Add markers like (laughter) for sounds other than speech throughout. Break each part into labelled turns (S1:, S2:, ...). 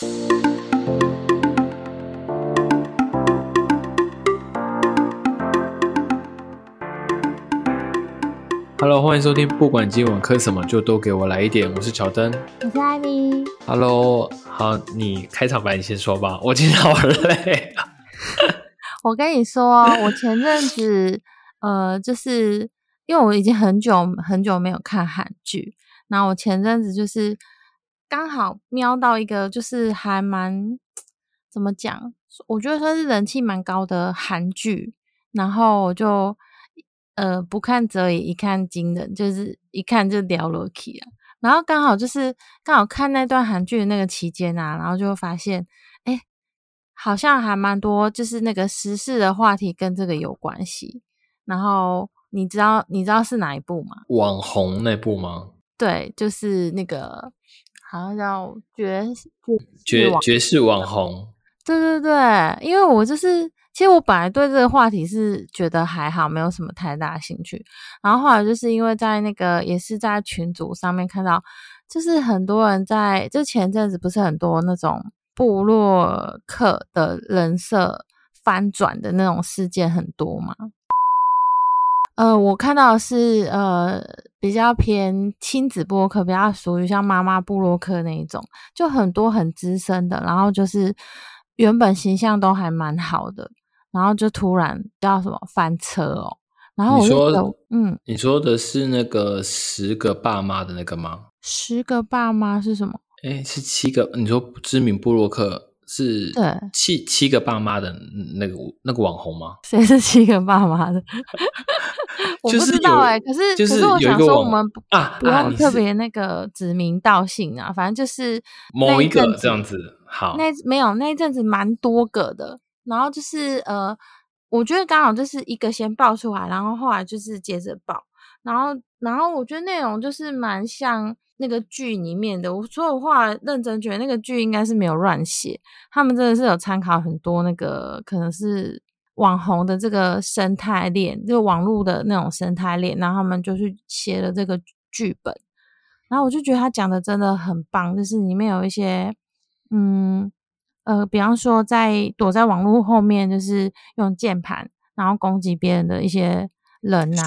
S1: Hello，欢迎收听，不管今晚磕什么，就都给我来一点。我是乔登，
S2: 我是艾米。
S1: Hello，好，你开场白你先说吧，我今天好累。(laughs)
S2: 我跟你说，我前阵子 (laughs) 呃，就是因为我已经很久很久没有看韩剧，然后我前阵子就是刚好瞄到一个，就是还蛮怎么讲，我觉得算是人气蛮高的韩剧，然后我就。呃，不看则已，一看惊人，就是一看就聊了起啊。然后刚好就是刚好看那段韩剧的那个期间啊，然后就发现，哎，好像还蛮多，就是那个时事的话题跟这个有关系。然后你知道你知道是哪一部吗？
S1: 网红那部吗？
S2: 对，就是那个好像叫爵
S1: 爵爵士网红。
S2: 对对对，因为我就是。其实我本来对这个话题是觉得还好，没有什么太大兴趣。然后后来就是因为在那个也是在群组上面看到，就是很多人在就前阵子不是很多那种部落客的人设翻转的那种事件很多嘛。呃，我看到是呃比较偏亲子部落客，比较属于像妈妈布洛克那一种，就很多很资深的，然后就是原本形象都还蛮好的。然后就突然叫什么翻车哦，然后我就嗯，
S1: 你说的是那个十个爸妈的那个吗？
S2: 十个爸妈是什么？
S1: 哎，是七个。你说知名布洛克是？
S2: 对，
S1: 七七个爸妈的那个那个网红吗？(laughs)
S2: 谁是七个爸妈的？(laughs) 我不知道哎，可是可是我想说，我们
S1: 啊
S2: 不用特别那个指名道姓啊，反正就是
S1: 某一个这样子。好，
S2: 那没有那一阵子蛮多个的。然后就是呃，我觉得刚好就是一个先爆出来，然后后来就是接着爆，然后然后我觉得内容就是蛮像那个剧里面的。我说的话认真觉得那个剧应该是没有乱写，他们真的是有参考很多那个可能是网红的这个生态链，就网络的那种生态链，然后他们就去写了这个剧本。然后我就觉得他讲的真的很棒，就是里面有一些嗯。呃，比方说，在躲在网络后面，就是用键盘然后攻击别人的一些人啊，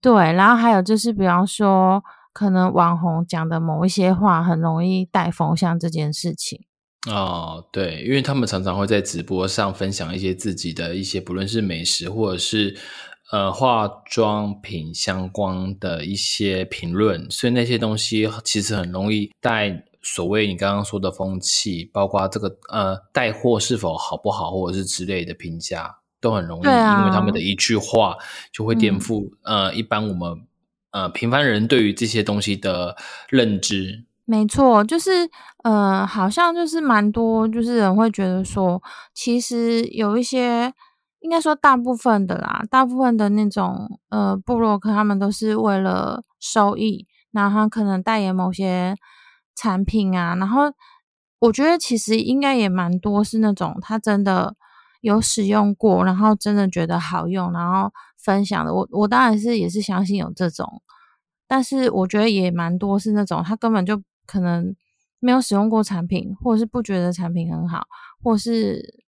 S2: 对，然后还有就是，比方说，可能网红讲的某一些话，很容易带风向这件事情。
S1: 哦，对，因为他们常常会在直播上分享一些自己的一些，不论是美食或者是呃化妆品相关的一些评论，所以那些东西其实很容易带。所谓你刚刚说的风气，包括这个呃带货是否好不好，或者是之类的评价，都很容易，因为他们的一句话就会颠覆呃一般我们呃平凡人对于这些东西的认知。
S2: 没错，就是呃好像就是蛮多，就是人会觉得说，其实有一些应该说大部分的啦，大部分的那种呃布洛克，他们都是为了收益，然后他可能代言某些。产品啊，然后我觉得其实应该也蛮多是那种他真的有使用过，然后真的觉得好用，然后分享的。我我当然是也是相信有这种，但是我觉得也蛮多是那种他根本就可能没有使用过产品，或者是不觉得产品很好，或是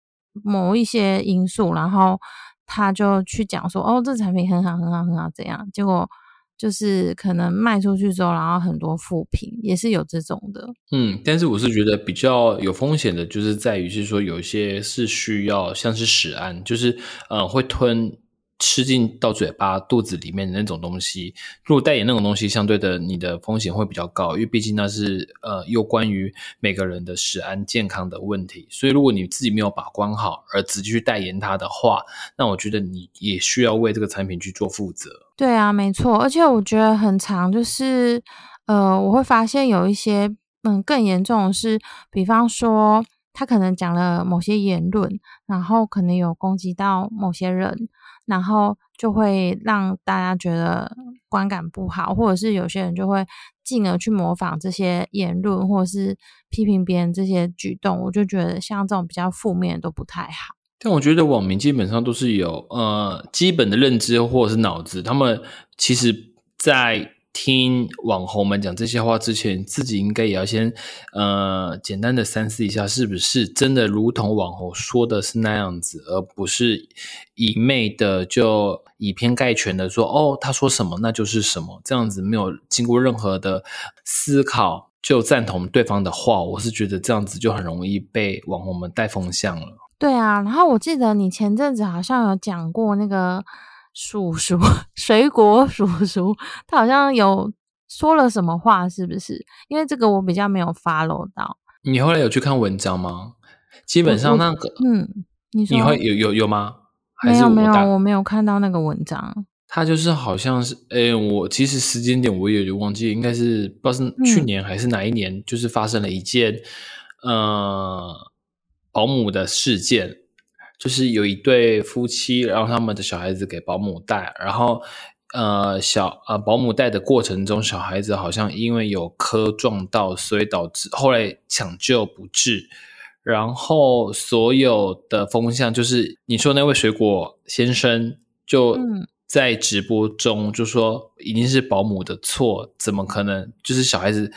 S2: 某一些因素，然后他就去讲说哦，这产品很好很好很好怎样，结果。就是可能卖出去之后，然后很多负评，也是有这种的。
S1: 嗯，但是我是觉得比较有风险的，就是在于是说有一些是需要像是使安，就是呃会吞。吃进到嘴巴、肚子里面的那种东西，如果代言那种东西，相对的你的风险会比较高，因为毕竟那是呃有关于每个人的食安健康的问题。所以如果你自己没有把关好，而直接去代言它的话，那我觉得你也需要为这个产品去做负责。
S2: 对啊，没错，而且我觉得很长，就是呃，我会发现有一些嗯更严重的是，比方说他可能讲了某些言论，然后可能有攻击到某些人。然后就会让大家觉得观感不好，或者是有些人就会进而去模仿这些言论，或者是批评别人这些举动。我就觉得像这种比较负面都不太好。
S1: 但我觉得网民基本上都是有呃基本的认知或者是脑子，他们其实在听网红们讲这些话之前，自己应该也要先呃简单的三思一下，是不是真的如同网红说的是那样子，而不是一昧的就以偏概全的说哦，他说什么那就是什么，这样子没有经过任何的思考就赞同对方的话，我是觉得这样子就很容易被网红们带风向了。
S2: 对啊，然后我记得你前阵子好像有讲过那个。叔叔，(laughs) 水果叔叔，他好像有说了什么话，是不是？因为这个我比较没有 follow 到。
S1: 你后来有去看文章吗？基本上那个，
S2: 嗯，你
S1: 会有有有吗？
S2: 没有没有，我没有看到那个文章。
S1: 他就是好像是，哎，我其实时间点我也有点忘记，应该是不知道是去年还是哪一年，就是发生了一件呃保姆的事件。就是有一对夫妻，然后他们的小孩子给保姆带，然后呃小呃保姆带的过程中，小孩子好像因为有磕撞到，所以导致后来抢救不治。然后所有的风向就是你说那位水果先生就在直播中就说一定是保姆的错，怎么可能就是小孩子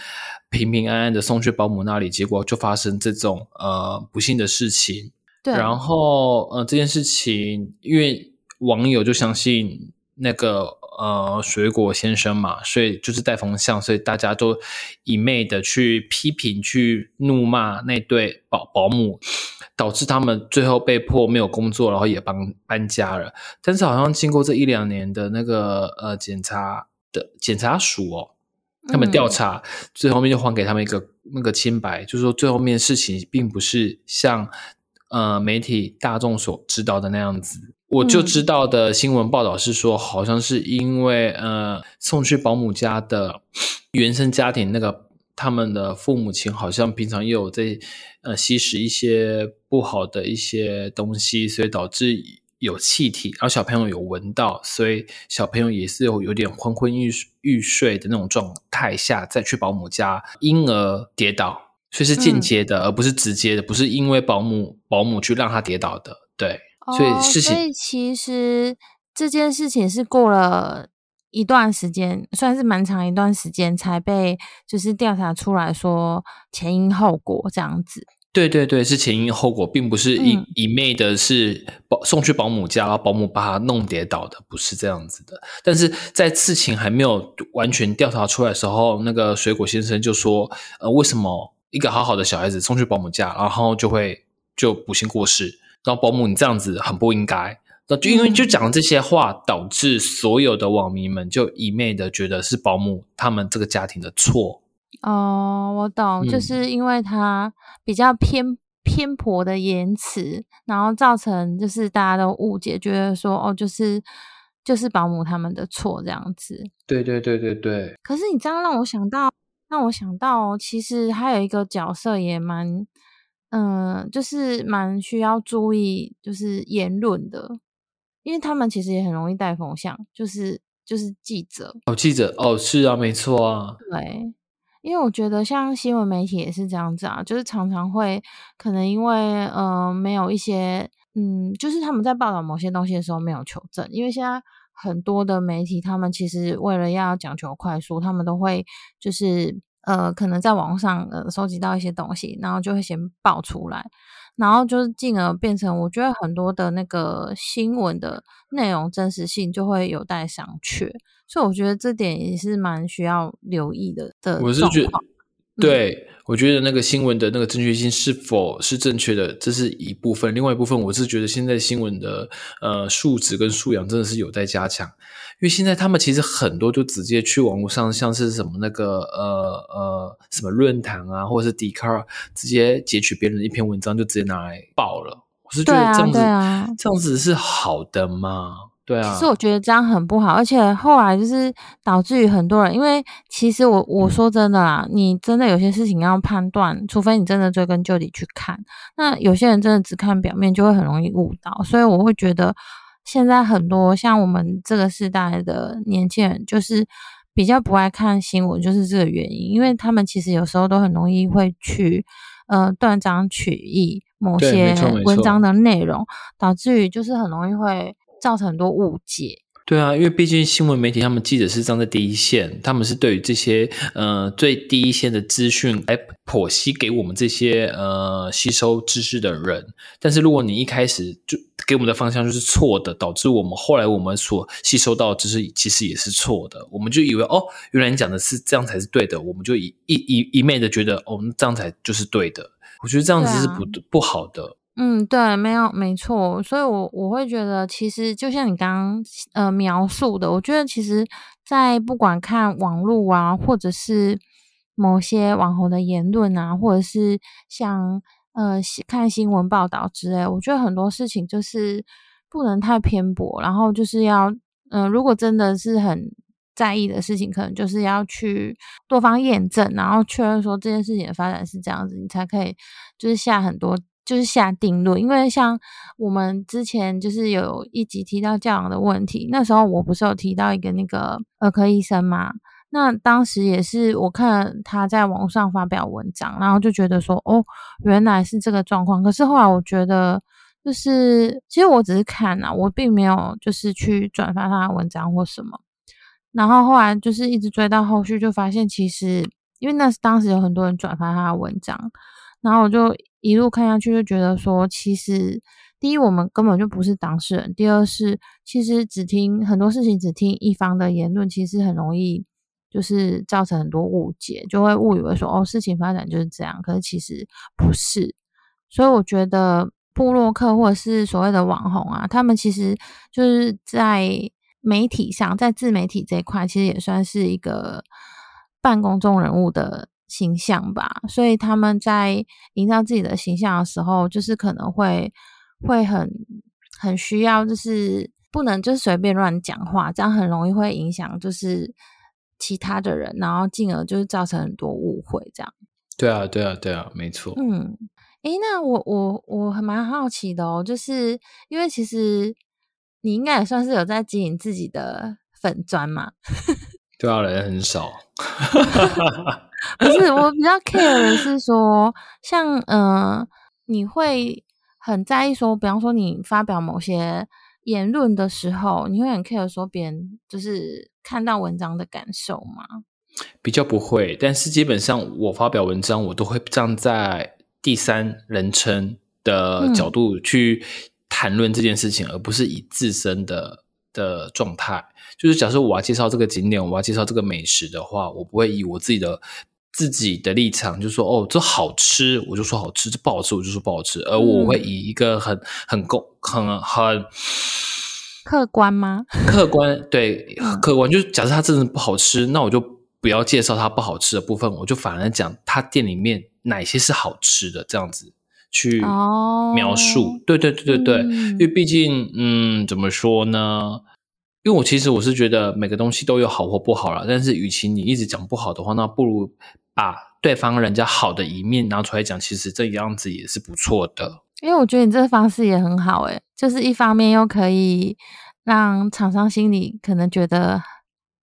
S1: 平平安安的送去保姆那里，结果就发生这种呃不幸的事情。然后，呃，这件事情，因为网友就相信那个呃水果先生嘛，所以就是带风向，所以大家都一昧的去批评、去怒骂那对保保姆，导致他们最后被迫没有工作，然后也搬搬家了。但是好像经过这一两年的那个呃检查的检查署哦，他们调查，最后面就还给他们一个那个清白，就是说最后面事情并不是像。呃，媒体大众所知道的那样子，我就知道的新闻报道是说，好像是因为呃送去保姆家的原生家庭那个他们的父母亲好像平常也有在呃吸食一些不好的一些东西，所以导致有气体，然后小朋友有闻到，所以小朋友也是有有点昏昏欲欲睡的那种状态下再去保姆家，因而跌倒。所以是间接的，而不是直接的，不是因为保姆保姆去让他跌倒的，对。所以事情，
S2: 所以其实这件事情是过了一段时间，算是蛮长一段时间才被就是调查出来说前因后果这样子。
S1: 对对对，是前因后果，并不是一一昧的是保送去保姆家，然后保姆把他弄跌倒的，不是这样子的。但是在事情还没有完全调查出来的时候，那个水果先生就说：“呃，为什么？”一个好好的小孩子送去保姆家，然后就会就不幸过世。然后保姆你这样子很不应该。那就因为就讲这些话，导致所有的网民们就一昧的觉得是保姆他们这个家庭的错。
S2: 哦，我懂，就是因为他比较偏偏颇的言辞，然后造成就是大家都误解，觉得说哦，就是就是保姆他们的错这样子。
S1: 对对对对对。
S2: 可是你这样让我想到。让我想到，其实还有一个角色也蛮，嗯，就是蛮需要注意，就是言论的，因为他们其实也很容易带风向，就是就是记者
S1: 哦，记者哦，是啊，没错啊，
S2: 对，因为我觉得像新闻媒体也是这样子啊，就是常常会可能因为呃没有一些，嗯，就是他们在报道某些东西的时候没有求证，因为现在。很多的媒体，他们其实为了要讲求快速，他们都会就是呃，可能在网上呃收集到一些东西，然后就会先爆出来，然后就是进而变成，我觉得很多的那个新闻的内容真实性就会有待商榷，所以我觉得这点也是蛮需要留意的的状况。
S1: 对，我觉得那个新闻的那个正确性是否是正确的，这是一部分。另外一部分，我是觉得现在新闻的呃素质跟素养真的是有待加强。因为现在他们其实很多就直接去网络上，像是什么那个呃呃什么论坛啊，或者是 d 卡 c 直接截取别人的一篇文章就直接拿来爆了。我是觉得这样子，这样子是好的吗？对啊，
S2: 其实我觉得这样很不好，而且后来就是导致于很多人，因为其实我我说真的啦，你真的有些事情要判断，除非你真的追根究底去看，那有些人真的只看表面，就会很容易误导。所以我会觉得现在很多像我们这个时代的年轻人，就是比较不爱看新闻，就是这个原因，因为他们其实有时候都很容易会去呃断章取义某些文章的内容，导致于就是很容易会。造成很多误解，
S1: 对啊，因为毕竟新闻媒体他们记者是站在第一线，他们是对于这些呃最第一线的资讯来剖析给我们这些呃吸收知识的人。但是如果你一开始就给我们的方向就是错的，导致我们后来我们所吸收到的知识其实也是错的，我们就以为哦，原来你讲的是这样才是对的，我们就一一一一昧的觉得哦，这样才就是对的。我觉得这样子是不不好的。
S2: 嗯，对，没有，没错，所以，我我会觉得，其实就像你刚刚呃描述的，我觉得其实，在不管看网络啊，或者是某些网红的言论啊，或者是像呃看新闻报道之类，我觉得很多事情就是不能太偏颇，然后就是要，嗯，如果真的是很在意的事情，可能就是要去多方验证，然后确认说这件事情的发展是这样子，你才可以就是下很多。就是下定论，因为像我们之前就是有一集提到教养的问题，那时候我不是有提到一个那个儿科医生嘛？那当时也是我看他在网上发表文章，然后就觉得说，哦，原来是这个状况。可是后来我觉得，就是其实我只是看啊，我并没有就是去转发他的文章或什么。然后后来就是一直追到后续，就发现其实因为那是当时有很多人转发他的文章。然后我就一路看下去，就觉得说，其实第一，我们根本就不是当事人；第二是，其实只听很多事情，只听一方的言论，其实很容易就是造成很多误解，就会误以为说，哦，事情发展就是这样。可是其实不是。所以我觉得，布洛克或者是所谓的网红啊，他们其实就是在媒体上，在自媒体这一块，其实也算是一个半公众人物的。形象吧，所以他们在营造自己的形象的时候，就是可能会会很很需要，就是不能就是随便乱讲话，这样很容易会影响就是其他的人，然后进而就是造成很多误会。这样
S1: 对啊，对啊，对啊，没错。
S2: 嗯，诶，那我我我还蛮好奇的哦，就是因为其实你应该也算是有在经营自己的粉砖嘛。
S1: 对啊，人很少。(laughs)
S2: 不是，我比较 care 的是说，像嗯，你会很在意说，比方说你发表某些言论的时候，你会很 care 说别人就是看到文章的感受吗？
S1: 比较不会，但是基本上我发表文章，我都会站在第三人称的角度去谈论这件事情，而不是以自身的的状态。就是假设我要介绍这个景点，我要介绍这个美食的话，我不会以我自己的。自己的立场就说哦，这好吃，我就说好吃；这不好吃，我就说不好吃。而我会以一个很很公、很很
S2: 客观吗？(laughs)
S1: 客观对，客观就是假设它真的不好吃，那我就不要介绍它不好吃的部分，我就反而讲它店里面哪些是好吃的，这样子去描述。对对对对对，因为毕竟嗯，怎么说呢？因为我其实我是觉得每个东西都有好或不好了，但是与其你一直讲不好的话，那不如。把对方人家好的一面拿出来讲，其实这样子也是不错的。
S2: 因为我觉得你这个方式也很好，诶就是一方面又可以让厂商心里可能觉得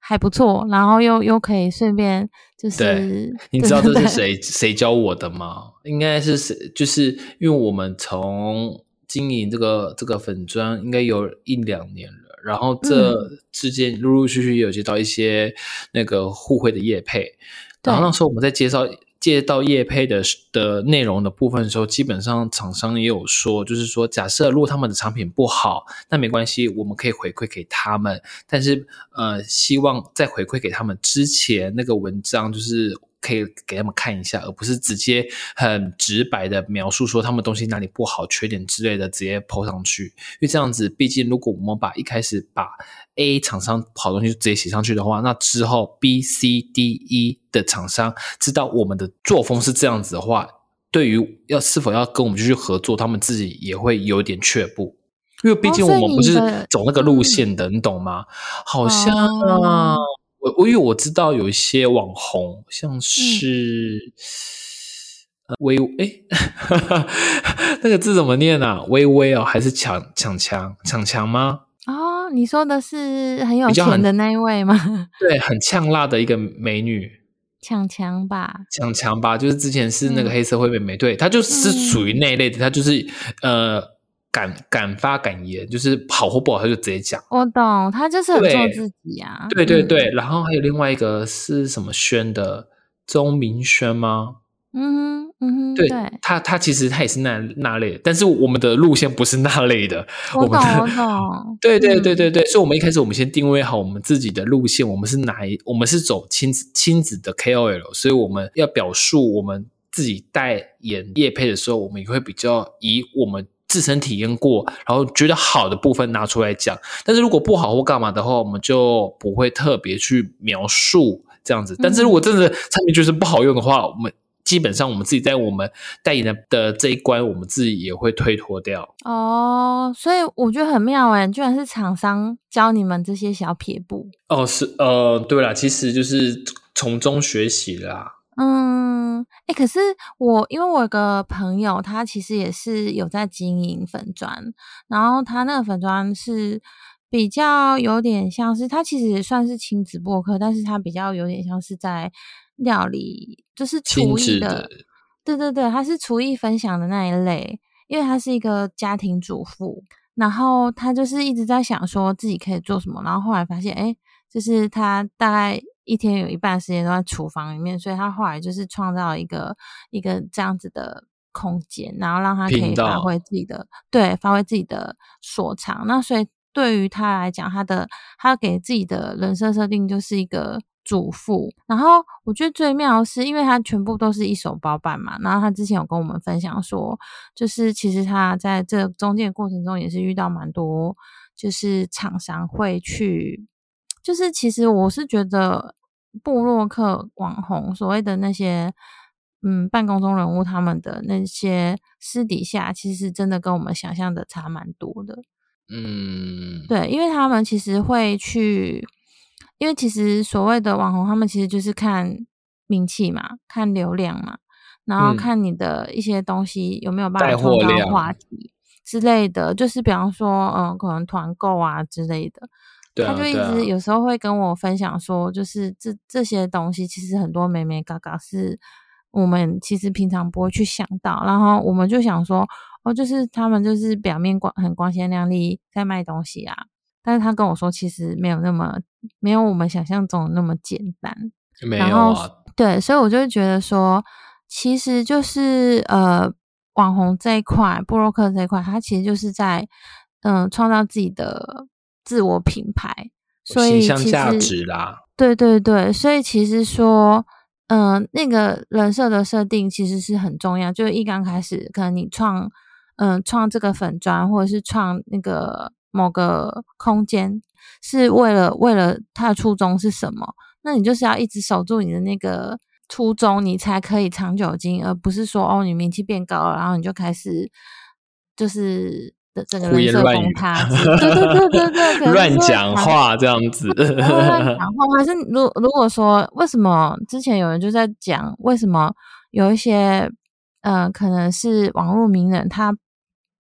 S2: 还不错，然后又又可以顺便就是，
S1: 你知道这是谁谁教我的吗？应该是谁？就是因为我们从经营这个这个粉砖应该有一两年了，然后这之间陆陆续续有接到一些那个互惠的业配。然后那时候我们在介绍借到叶配的的内容的部分的时候，基本上厂商也有说，就是说假设如果他们的产品不好，那没关系，我们可以回馈给他们，但是呃，希望在回馈给他们之前，那个文章就是。可以给他们看一下，而不是直接很直白的描述说他们东西哪里不好、缺点之类的直接抛上去。因为这样子，毕竟如果我们把一开始把 A 厂商好东西直接写上去的话，那之后 B、C、D、E 的厂商知道我们的作风是这样子的话，对于要是否要跟我们继续合作，他们自己也会有点却步。因为毕竟我们不是走那个路线的，你懂吗？好像。我我因为我知道有一些网红，像是微哎，(laughs) 那个字怎么念啊？微微哦，还是抢抢强抢强吗？
S2: 哦，你说的是很有钱的那一位吗？(laughs)
S1: 对，很呛辣的一个美女，
S2: 抢强吧？
S1: 抢强吧，就是之前是那个黑社会美眉，对，她就是属于那一类的，她就是呃。敢敢发敢言，就是好或不好他就直接讲。
S2: 我懂，他就是很做自己啊。
S1: 对对
S2: 嗯
S1: 对，然后还有另外一个是什么轩的钟明轩吗？
S2: 嗯哼嗯哼，
S1: 对
S2: 对，
S1: 他，他其实他也是那那类的，但是我们的路线不是那类的。
S2: 我懂
S1: 们的
S2: 我懂。
S1: 对对对
S2: 嗯
S1: 对对，所以我们一开始我们先定位好我们自己的路线，我们是哪一，我们是走亲子亲子的 KOL，所以我们要表述我们自己代言业配的时候，我们也会比较以我们自身体验过，然后觉得好的部分拿出来讲。但是如果不好或干嘛的话，我们就不会特别去描述这样子。但是如果真的产品就是不好用的话，我们基本上我们自己在我们代言的的这一关，我们自己也会推脱掉。
S2: 哦，所以我觉得很妙哎，居然是厂商教你们这些小撇步。
S1: 哦，是呃，对啦，其实就是从中学习啦。
S2: 嗯，哎、可是我因为我有个朋友，他其实也是有在经营粉砖，然后他那个粉砖是比较有点像是，他其实也算是亲子播客，但是他比较有点像是在料理，就是厨艺的
S1: 的，
S2: 对对对，他是厨艺分享的那一类，因为他是一个家庭主妇，然后他就是一直在想说自己可以做什么，然后后来发现，哎，就是他大概一天有一半时间都在厨房里面，所以他后来就是创造一个一个这样子的空间，然后让他可以发挥自己的对发挥自己的所长。那所以对于他来讲，他的他给自己的人设设定就是一个主妇。然后我觉得最妙的是，因为他全部都是一手包办嘛，然后他之前有跟我们分享说，就是其实他在这中间的过程中也是遇到蛮多，就是厂商会去，就是其实我是觉得布洛克网红所谓的那些。嗯，办公中人物他们的那些私底下，其实真的跟我们想象的差蛮多的。
S1: 嗯，
S2: 对，因为他们其实会去，因为其实所谓的网红，他们其实就是看名气嘛，看流量嘛，然后
S1: 嗯
S2: 看你的一些东西有没有办法
S1: 带货
S2: 创造话题之类的，就是比方说，嗯，可能团购啊之类的。
S1: 对啊，
S2: 他就一直有时候会跟我分享说，就是这这些东西，其实很多美美嘎嘎是我们其实平常不会去想到，然后我们就想说，哦，就是他们就是表面光很光鲜亮丽在卖东西啊，但是他跟我说，其实没有那么没有我们想象中的那么简单。
S1: 没
S2: 然后
S1: 有啊，
S2: 对，所以我就觉得说，其实就是呃，网红这一块，布洛克这一块，它其实就是在嗯创造自己的自我品牌，所以其
S1: 形象价
S2: 实
S1: 值啦，
S2: 对对对，所以其实说，嗯、那个人设的设定其实是很重要。就是一刚开始，可能你创，嗯、创这个粉砖，或者是创那个某个空间，是为了为了它的初衷是什么？那你就是要一直守住你的那个初衷，你才可以长久经营，而不是说哦，你名气变高了，然后你就开始就是的整个
S1: 乱语
S2: 崩塌。(laughs) 对对对对对，
S1: 乱讲话这样子，
S2: 乱讲话，(laughs) 还是如如果说为什么之前有人就在讲为什么有一些呃可能是网络名人他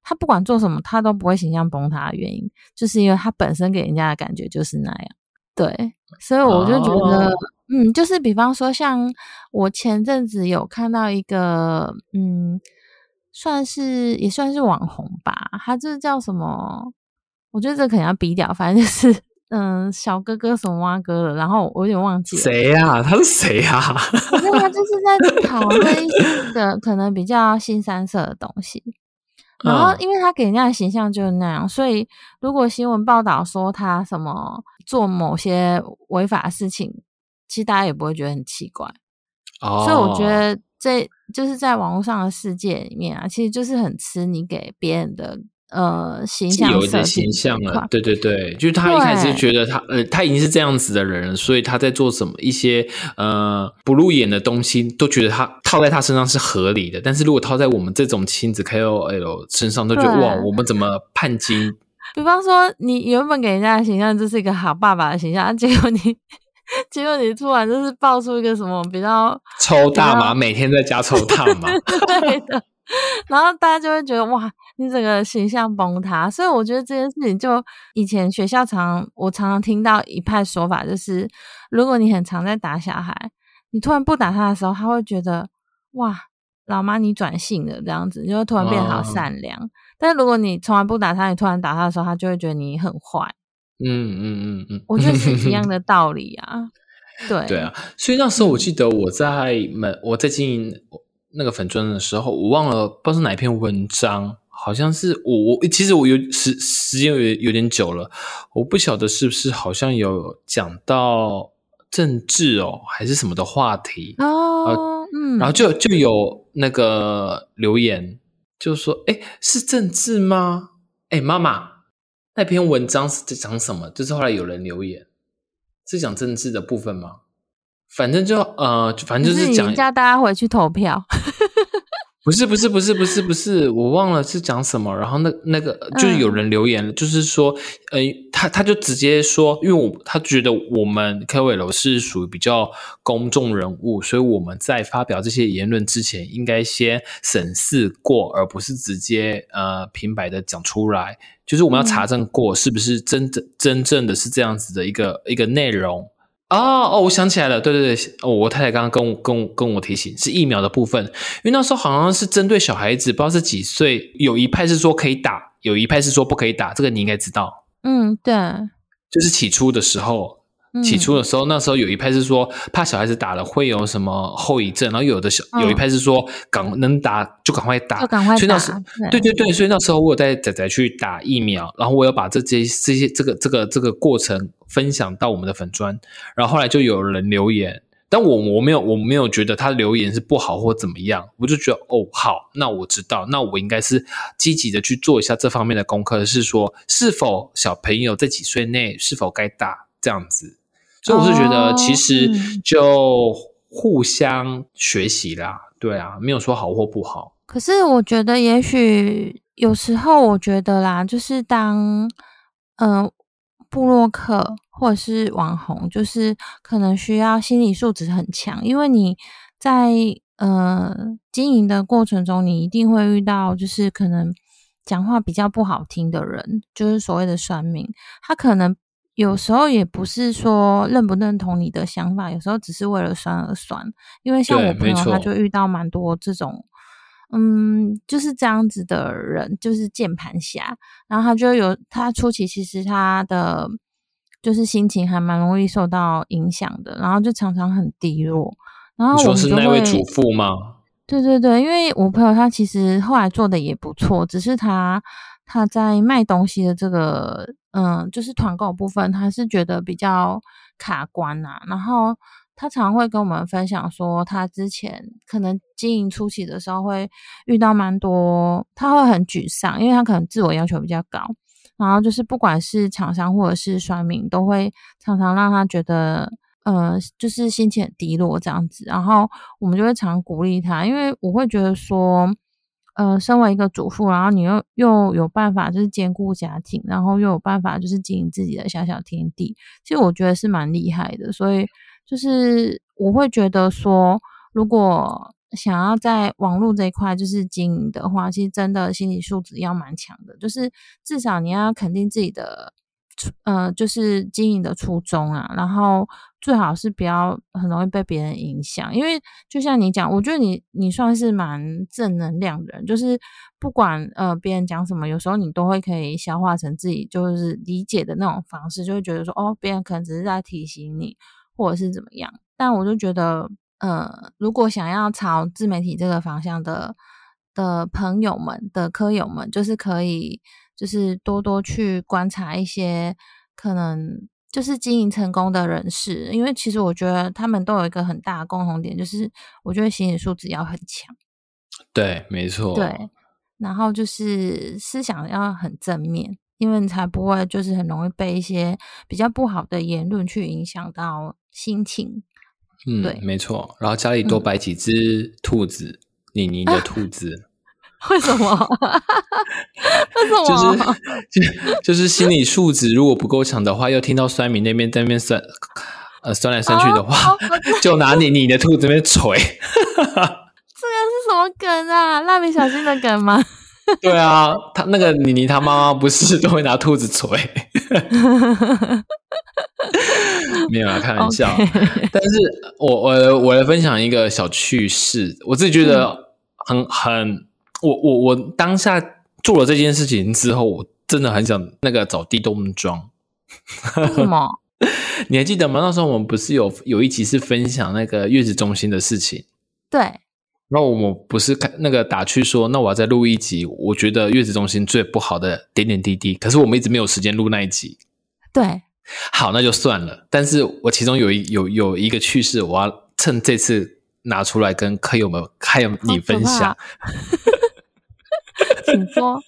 S2: 他不管做什么他都不会形象崩塌的原因，就是因为他本身给人家的感觉就是那样。对，所以我就觉得，
S1: 哦
S2: 嗯，就是比方说像我前阵子有看到一个，嗯，算是也算是网红吧，他就是叫什么？我觉得这可能要比掉，反正就是嗯，小哥哥什么蛙哥的，然后我有点忘记了。
S1: 谁呀、他是谁呀、
S2: 反正他就是在讨论一些的可能比较新三色的东西。(laughs) 然后，
S1: 嗯
S2: 因为他给人家的形象就是那样，所以如果新闻报道说他什么做某些违法事情，其实大家也不会觉得很奇怪。
S1: 哦，
S2: 所以我觉得这就是在网络上的世界里面啊，其实就是很吃你给别人的呃形象
S1: 有一点形象了
S2: 一块，
S1: 对对对，就是他一开始就觉得他呃他已经是这样子的人了，所以他在做什么一些呃不入眼的东西，都觉得他套在他身上是合理的。但是如果套在我们这种亲子 KOL 身上，都觉得哇，我们怎么叛经？
S2: 比方说，你原本给人家的形象就是一个好爸爸的形象，啊结果你 (laughs) 结果你突然就是爆出一个什么比较
S1: 抽大麻，每天在家抽大麻，(laughs)
S2: 对的，然后大家就会觉得哇，你整个形象崩塌。所以我觉得这件事情，就以前学校常我常常听到一派说法，就是如果你很常在打小孩，你突然不打他的时候，他会觉得哇，老妈你转性了这样子，就会突然变得好
S1: 哦
S2: 善良。但是如果你从来不打他，你突然打他的时候，他就会觉得你很坏。
S1: 嗯嗯嗯嗯，
S2: 我觉得是一样的道理啊。对 (laughs)
S1: 对，啊，所以那时候我记得我在门我在经营那个粉砖的时候，我忘了不知道是哪一篇文章，好像是我我其实我有时时间有有点久了，我不晓得是不是好像有讲到政治哦还是什么的话题，
S2: 哦，嗯，
S1: 然后就就有那个留言就说：“哎，是政治吗？哎，妈妈，那篇文章是在讲什么？”就是后来有人留言是讲政治的部分吗？反正就呃，反正就是讲
S2: 你叫大家回去投票。(laughs)
S1: 不是不是不是不是不是，我忘了是讲什么。然后那那个就是有人留言，就是说，呃，他他就直接说，因为我他觉得我们 KOL 是属于比较公众人物，所以我们在发表这些言论之前，应该先审视过，而不是直接呃平白的讲出来。就是我们要查证过是不是真的真正的是这样子的一个一个内容。哦哦，我想起来了，对对对，哦，我太太刚刚跟我跟我跟我提醒是疫苗的部分，因为那时候好像是针对小孩子，不知道是几岁，有一派是说可以打，有一派是说不可以打，这个你应该知道。
S2: 嗯，对，
S1: 就是起初的时候，起初的时候，那时候有一派是说怕小孩子打了会有什么后遗症，然后有的小、有一派是说赶能打就赶快打，
S2: 就赶快打
S1: 所以那时候。对对对，所以那时候我有带仔仔去打疫苗，然后我有把这这这些这个这个这个过程分享到我们的粉砖，然后后来就有人留言，但我我没有我没有觉得他留言是不好或怎么样，我就觉得哦好，那我知道，那我应该是积极的去做一下这方面的功课，是说是否小朋友在几岁内是否该打这样子，所以我是觉得
S2: 哦
S1: 其实
S2: 嗯
S1: 就互相学习啦，对啊，没有说好或不好。
S2: 可是我觉得，也许有时候，我觉得啦，就是当嗯、呃、布洛克或者是网红，就是可能需要心理素质很强，因为你在呃经营的过程中，你一定会遇到就是可能讲话比较不好听的人，就是所谓的酸民，他可能。有时候也不是说认不认同你的想法，有时候只是为了酸而酸。因为像我朋友，他就遇到蛮多这种，嗯，就是这样子的人，就是键盘侠。然后他就有他初期其实他的就是心情还蛮容易受到影响的，然后就常常很低落。然后我们就会
S1: 那位主妇吗？
S2: 对对对，因为我朋友他其实后来做的也不错，只是他他在卖东西的这个，嗯，就是团购部分，他是觉得比较卡关呐、然后他常会跟我们分享说，他之前可能经营初期的时候会遇到蛮多，他会很沮丧，因为他可能自我要求比较高，然后就是不管是厂商或者是酸民，都会常常让他觉得。呃，就是心情很低落这样子，然后我们就会常鼓励他，因为我会觉得说，呃，身为一个主妇，然后你又又有办法就是兼顾家庭，然后又有办法就是经营自己的小小天地，其实我觉得是蛮厉害的。所以就是我会觉得说，如果想要在网络这一块就是经营的话，其实真的心理素质要蛮强的，就是至少你要肯定自己的。呃，就是经营的初衷啊，然后最好是不要很容易被别人影响，因为就像你讲，我觉得你你算是蛮正能量的人，就是不管呃别人讲什么，有时候你都会可以消化成自己就是理解的那种方式，就会觉得说哦，别人可能只是在提醒你，或者是怎么样。但我就觉得，呃，如果想要朝自媒体这个方向的的朋友们的科友们，就是可以。就是多多去观察一些可能就是经营成功的人士，因为其实我觉得他们都有一个很大的共同点，就是我觉得心理素质要很强。
S1: 对，没错。
S2: 对，然后就是思想要很正面，因为你才不会就是很容易被一些比较不好的言论去影响到心情。
S1: 嗯，
S2: 对
S1: 没错。然后家里多摆几只兔子，妮妮的兔子。
S2: 为什么？(laughs) 为什么？
S1: 就是就就是心理素质如果不够强的话，又听到酸民那边在那边酸呃酸来酸去的话，
S2: 哦哦 (laughs)
S1: 就拿你你的兔子那边捶。(laughs)
S2: 这个是什么梗啊？蜡笔小新的梗吗？
S1: 对啊，他那个妮妮他妈妈不是都会拿兔子捶？没有啊，开玩笑。但是我我我来分享一个小趣事，我自己觉得很很，我我我当下做了这件事情之后，我真的很想那个找地洞装。
S2: 为什么？(laughs)
S1: 你还记得吗？那时候我们不是有有一集是分享那个月子中心的事情？
S2: 对。
S1: 然后我们不是看那个打趣说，那我要再录一集，我觉得月子中心最不好的点点滴滴。可是我们一直没有时间录那一集。
S2: 对。
S1: 好，那就算了。但是我其中有一有有一个趣事，我要趁这次拿出来跟客友们还有你分享。(laughs)
S2: 请说。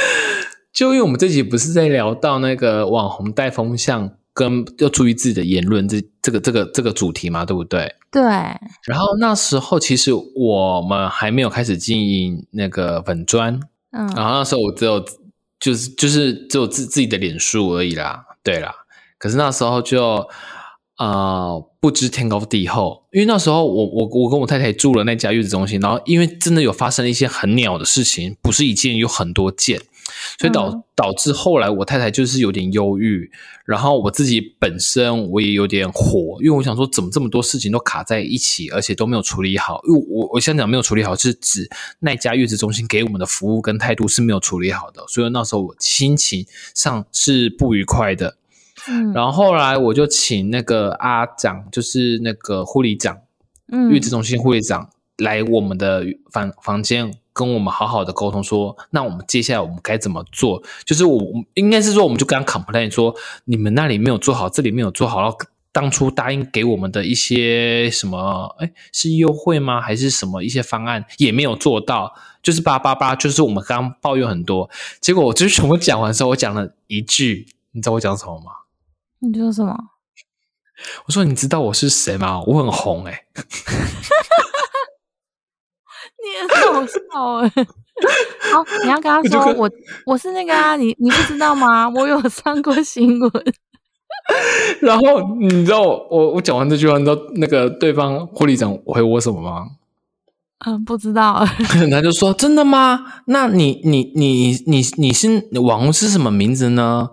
S2: (laughs)
S1: 就因为我们这集不是在聊到那个网红带风向跟要注意自己的言论这这个这个这个主题嘛，对不对？
S2: 对。
S1: 然后那时候其实我们还没有开始经营那个粉砖，嗯，然后那时候我只有就是就是只有自自己的脸书而已啦，对啦。可是那时候就呃不知天高地厚，因为那时候我我我跟我太太住了那家月子中心，然后因为真的有发生了一些很鸟的事情，不是一件有很多件，所以导导致后来我太太就是有点忧郁，然后我自己本身我也有点火，因为我想说怎么这么多事情都卡在一起，而且都没有处理好，因为我我想讲没有处理好是指那家月子中心给我们的服务跟态度是没有处理好的，所以那时候我心情上是不愉快的。然后后来我就请那个阿长，就是那个护理长，嗯，月子中心护理长来我们的房房间，跟我们好好的沟通，说那我们接下来我们该怎么做？就是我应该是说，我们就跟他 complain 说，你们那里没有做好，这里没有做好，然后当初答应给我们的一些什么，哎，是优惠吗？还是什么一些方案也没有做到？就是叭叭叭，就是我们刚刚抱怨很多，结果我就是全部讲完之后，我讲了一句，你知道我讲什么吗？
S2: 你说什么？
S1: 我说你知道我是谁吗？我很红哎！(laughs)
S2: 你很好笑哎！好，你要跟他说我我是那个啊，你你不知道吗？我有上过新闻。(laughs)
S1: 然后你知道我我讲完这句话，你知道那个对方护理长回我什么吗？
S2: 嗯，不知道。(laughs)
S1: 他就说：“真的吗？那你你你你你是网红是什么名字呢？”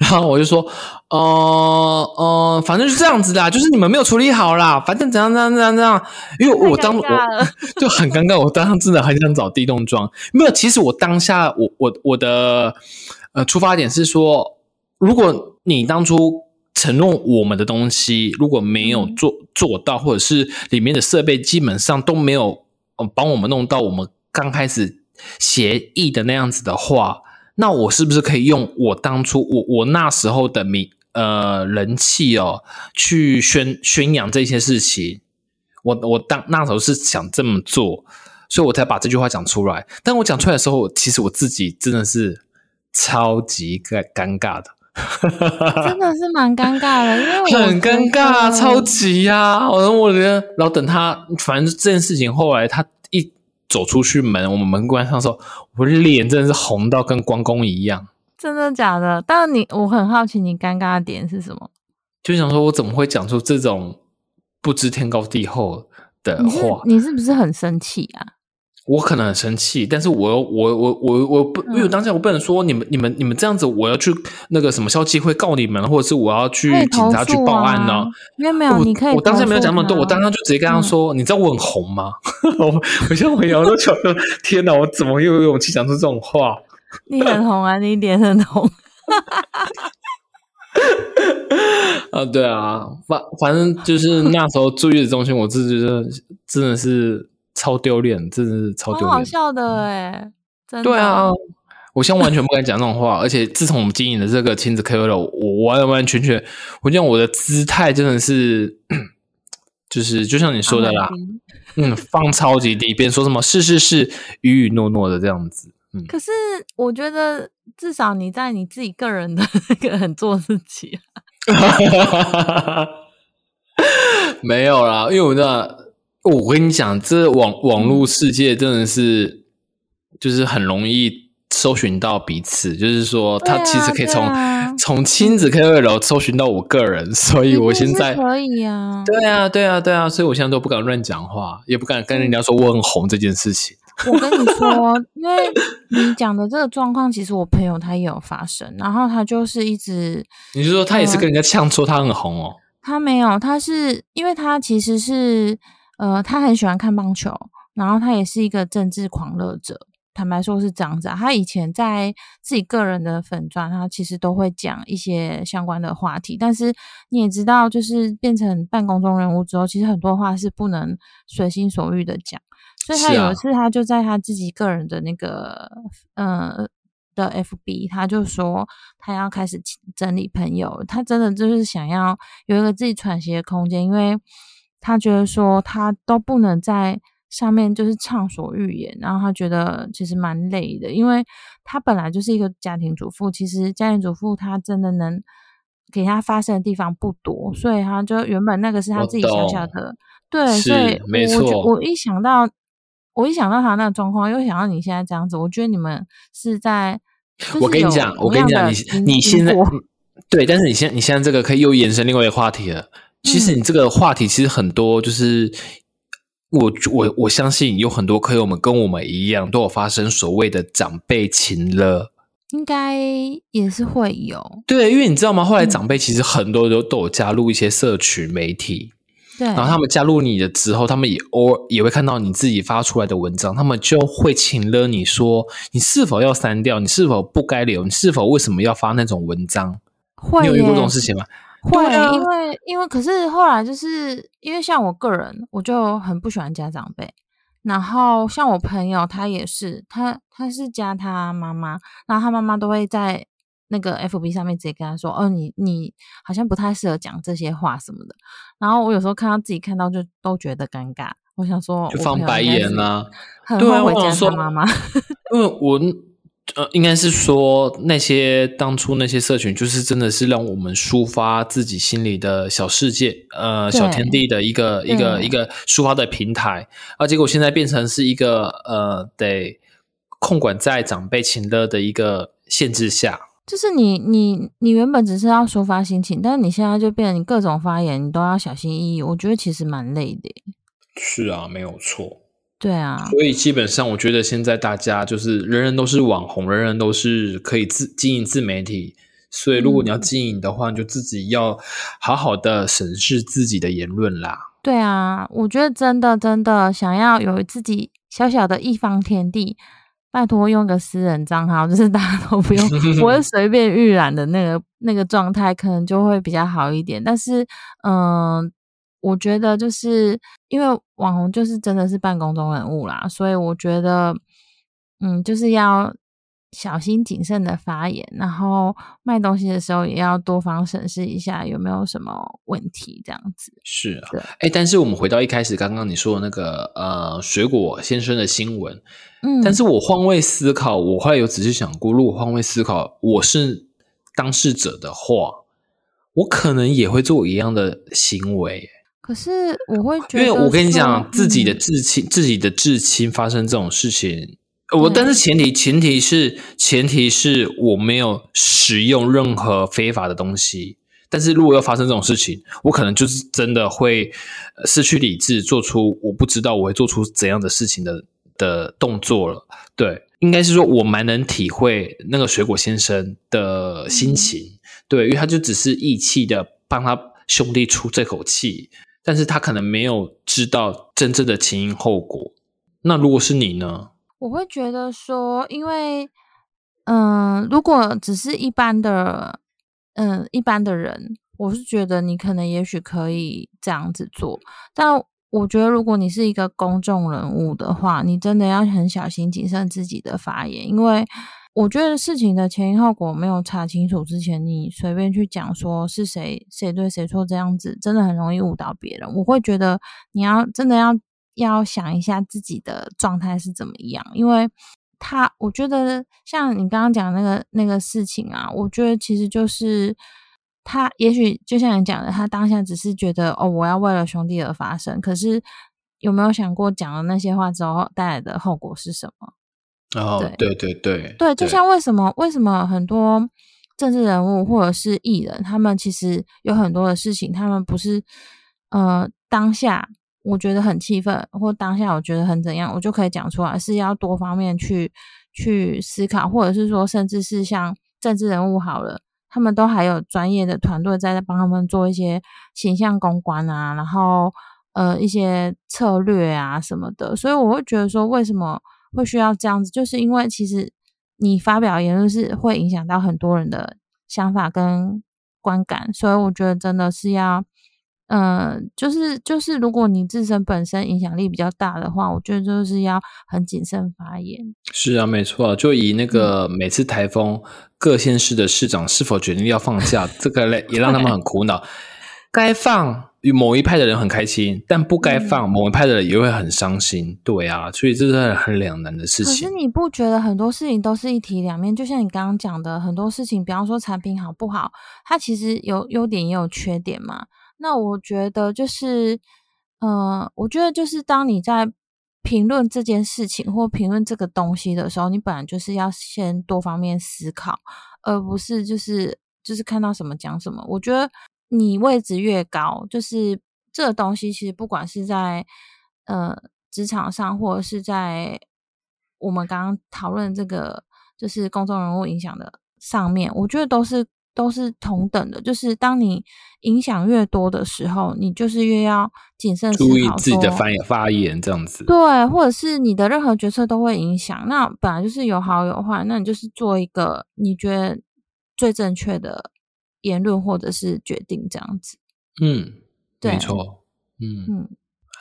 S1: 然后我就说，呃呃，反正是这样子的，就是你们没有处理好啦，反正怎样怎样怎样怎样。因为我当我 (laughs) 就很尴尬，我当时真的很想找地洞装。没有，其实我当下我我我的呃出发点是说，如果你当初承诺我们的东西如果没有做做到，或者是里面的设备基本上都没有帮我们弄到我们刚开始协议的那样子的话。那我是不是可以用我当初我我那时候的名呃人气哦，去宣宣扬这些事情？我我当那时候是想这么做，所以我才把这句话讲出来。但我讲出来的时候，其实我自己真的是超级尴尴尬的，
S2: 真的是蛮尴尬的，因为我 (laughs)
S1: 很尴尬，超级呀！我我觉得，然后等他，反正这件事情后来他。走出去门，我们门关上的时候，我的脸真的是红到跟关公一样。
S2: 真的假的？但你，我很好奇，你尴尬的点是什么？
S1: 就想说，我怎么会讲出这种不知天高地厚的话？
S2: 你是不是很生气啊？
S1: 我可能很生气，但是我我我我我不，因为当下我不能说你们你们你们这样子，我要去那个什么消基会告你们，或者是我要去警察局报案呢？
S2: 没有没有，你可以。
S1: 我当下没有讲那么多，我当下就直接跟他说：“你知道我很红吗？”我我现在回摇都觉得天哪，我怎么又有勇气讲出这种话？(laughs)
S2: 你很红啊，你脸很红。(laughs)
S1: 啊，对啊，反反正就是那时候住月子中心，我自己觉得真的是。超丢脸，真的是超丢脸，
S2: 好笑的哎！
S1: 对啊，我现在完全不敢讲这种话，而且自从我们经营了这个亲子 KOL，我完完全全，我讲我的姿态真的是，就是就像你说的啦，嗯，放超级低，别人说什么是是是，语语诺诺的这样子。嗯，
S2: 可是我觉得至少你在你自己个人的 (laughs) 那个很做自己，(laughs)
S1: 没有啦，因为我那。我跟你讲，这网网络世界真的是，就是很容易搜寻到彼此。就是说，他其实可以从从亲子 K 二楼搜寻到我个人，所以我现在
S2: 可以啊。
S1: 对啊，对啊，对啊，所以我现在都不敢乱讲话，也不敢跟人家说我很红这件事情。
S2: 我跟你说，(laughs) 因为你讲的这个状况，其实我朋友他也有发生，然后他就是一直，
S1: 你是说他也是跟人家呛说他很红哦？
S2: 他没有，他是因为他其实是。呃，他很喜欢看棒球，然后他也是一个政治狂热者。坦白说，是这样子。他以前在自己个人的粉钻，他其实都会讲一些相关的话题。但是你也知道，就是变成半公中人物之后，其实很多话是不能随心所欲的讲。所以他有一次，他就在他自己个人的那个呃的 FB，他就说他要开始整理朋友。他真的就是想要有一个自己喘息的空间，因为他觉得说他都不能在。上面就是畅所欲言，然后他觉得其实蛮累的，因为他本来就是一个家庭主妇，其实家庭主妇他真的能给他发生的地方不多，所以他就原本那个是他自己小小的，对，所以
S1: 没错。
S2: 我一想到我一想到他那个状况，又想到你现在这样子，我觉得你们是在，
S1: 我跟你讲，我跟你讲，你你现在对，但是你现你现在这个可以又延伸另外一个话题了。其实你这个话题其实很多就是。我我我相信有很多客友们跟我们一样，都有发生所谓的长辈情了，
S2: 应该也是会有。
S1: 对，因为你知道吗？后来长辈其实很多都都有加入一些社群媒体，
S2: 对。然
S1: 后他们加入你的之后，他们也偶尔也会看到你自己发出来的文章，他们就会请了你说，你是否要删掉？你是否不该留？你是否为什么要发那种文章？
S2: 会
S1: 有遇过这种事情吗？
S2: 会，因为因为可是后来就是因为像我个人，我就很不喜欢加长辈。然后像我朋友，他也是，他他是加他妈妈，然后他妈妈都会在那个 FB 上面直接跟他说：“哦，你你好像不太适合讲这些话什么的。”然后我有时候看到自己看到就都觉得尴尬，我想说
S1: 就放白眼
S2: 啦，很后悔加他妈妈，
S1: 因为我。(laughs) 呃，应该是说那些当初那些社群，就是真的是让我们抒发自己心里的小世界，呃，小天地的一个一个一个抒发的平台，啊结果现在变成是一个呃，得控管在长辈情乐的一个限制下。
S2: 就是你你你原本只是要抒发心情，但是你现在就变成你各种发言，你都要小心翼翼。我觉得其实蛮累的。
S1: 是啊，没有错。
S2: 对啊，
S1: 所以基本上我觉得现在大家就是人人都是网红，人人都是可以自经营自媒体。所以如果你要经营的话，就自己要好好的审视自己的言论啦。
S2: 对啊，我觉得真的真的想要有自己小小的一方天地，拜托用个私人账号，就是大家都不用 (laughs) 不会随便预览的那个那个状态，可能就会比较好一点。但是，嗯。我觉得就是因为网红就是真的是办公中人物啦，所以我觉得，嗯，就是要小心谨慎的发言，然后卖东西的时候也要多方审视一下有没有什么问题，这样子。
S1: 是啊，哎，但是我们回到一开始刚刚你说的那个呃水果先生的新闻，嗯，但是我换位思考，我后来有仔细想过，如果换位思考，我是当事者的话，我可能也会做一样的行为。
S2: 可是我会觉得，
S1: 因为我跟你讲，自己的至亲、自己的至亲发生这种事情，我但是前提前提是前提是我没有使用任何非法的东西。但是如果要发生这种事情，我可能就是真的会失去理智，做出我不知道我会做出怎样的事情的的动作了。对，应该是说我蛮能体会那个水果先生的心情，对，因为他就只是义气的帮他兄弟出这口气。但是他可能没有知道真正的前因后果。那如果是你呢？
S2: 我会觉得说，因为，嗯，如果只是一般的，嗯，一般的人，我是觉得你可能也许可以这样子做。但我觉得，如果你是一个公众人物的话，你真的要很小心谨慎自己的发言，因为。我觉得事情的前因后果没有查清楚之前，你随便去讲说是谁谁对谁错，这样子真的很容易误导别人。我会觉得你要真的要要想一下自己的状态是怎么样，因为他我觉得像你刚刚讲那个那个事情啊，我觉得其实就是他也许就像你讲的，他当下只是觉得哦，我要为了兄弟而发声，可是有没有想过讲了那些话之后带来的后果是什么？
S1: 哦，对对对
S2: 对，就像为什么为什么很多政治人物或者是艺人，他们其实有很多的事情，他们不是呃当下我觉得很气愤，或当下我觉得很怎样，我就可以讲出来，是要多方面去去思考，或者是说，甚至是像政治人物好了，他们都还有专业的团队在帮他们做一些形象公关啊，然后呃一些策略啊什么的，所以我会觉得说，为什么会需要这样子，就是因为其实你发表言论是会影响到很多人的想法跟观感，所以我觉得真的是要。嗯，就是就是，如果你自身本身影响力比较大的话，我觉得就是要很谨慎发言。
S1: 是啊，没错，就以那个每次台风各县市的市长是否决定要放假，这个嘞也让他们很苦恼。该放与某一派的人很开心，但不该放某一派的人也会很伤心。对啊，所以这是很两难的事情。
S2: 可是你不觉得很多事情都是一体两面？就像你刚刚讲的，很多事情，比方说产品好不好，它其实有优点也有缺点嘛。那我觉得就是，嗯，我觉得就是当你在评论这件事情或评论这个东西的时候，你本来就是要先多方面思考，而不是就是就是看到什么讲什么。我觉得你位置越高，就是这个东西其实不管是在呃职场上，或者是在我们刚刚讨论这个就是公众人物影响的上面，我觉得都是。都是同等的，就是当你影响越多的时候，你就是越要谨慎
S1: 注意自己的发言发言这样子。
S2: 对，或者是你的任何决策都会影响。那本来就是有好有坏，那你就是做一个你觉得最正确的言论或者是决定这样子。
S1: 嗯，没错。嗯嗯，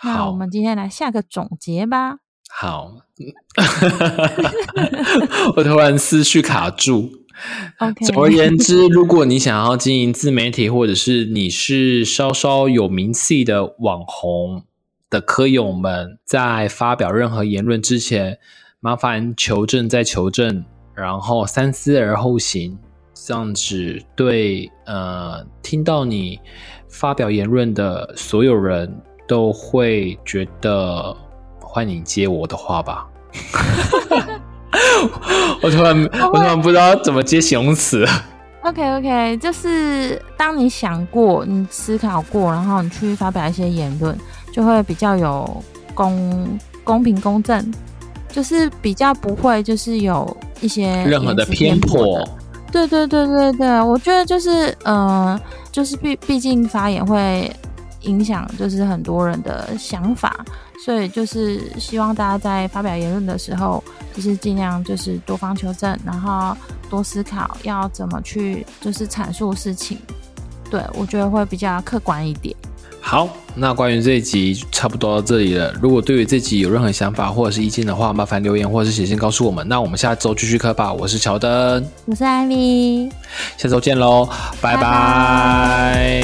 S2: 那我们今天来下个总结吧。(laughs)
S1: 好，我突然思绪卡住。总而言之，如果你想要经营自媒体，或者是你是稍稍有名气的网红的科友们，在发表任何言论之前，麻烦求证再求证，然后三思而后行，这样子对呃听到你发表言论的所有人都会觉得欢迎接我的话吧。我突然，我突然不知道怎么接形容词。
S2: OK OK，就是当你想过、你思考过，然后你去发表一些言论，就会比较有公公平公正，就是比较不会就是有一些
S1: 任何的偏颇。
S2: 对对对对对，我觉得就是嗯，就是毕毕竟发言会影响就是很多人的想法。所以就是希望大家在发表言论的时候，就是尽量就是多方求证，然后多思考要怎么去就是阐述事情。对我觉得会比较客观一点。
S1: 好，那关于这一集差不多到这里了。如果对于这集有任何想法或者是意见的话，麻烦留言或者是写信告诉我们。那我们下周继续磕吧。我是乔登，
S2: 我是艾米，
S1: 下周见喽，拜拜。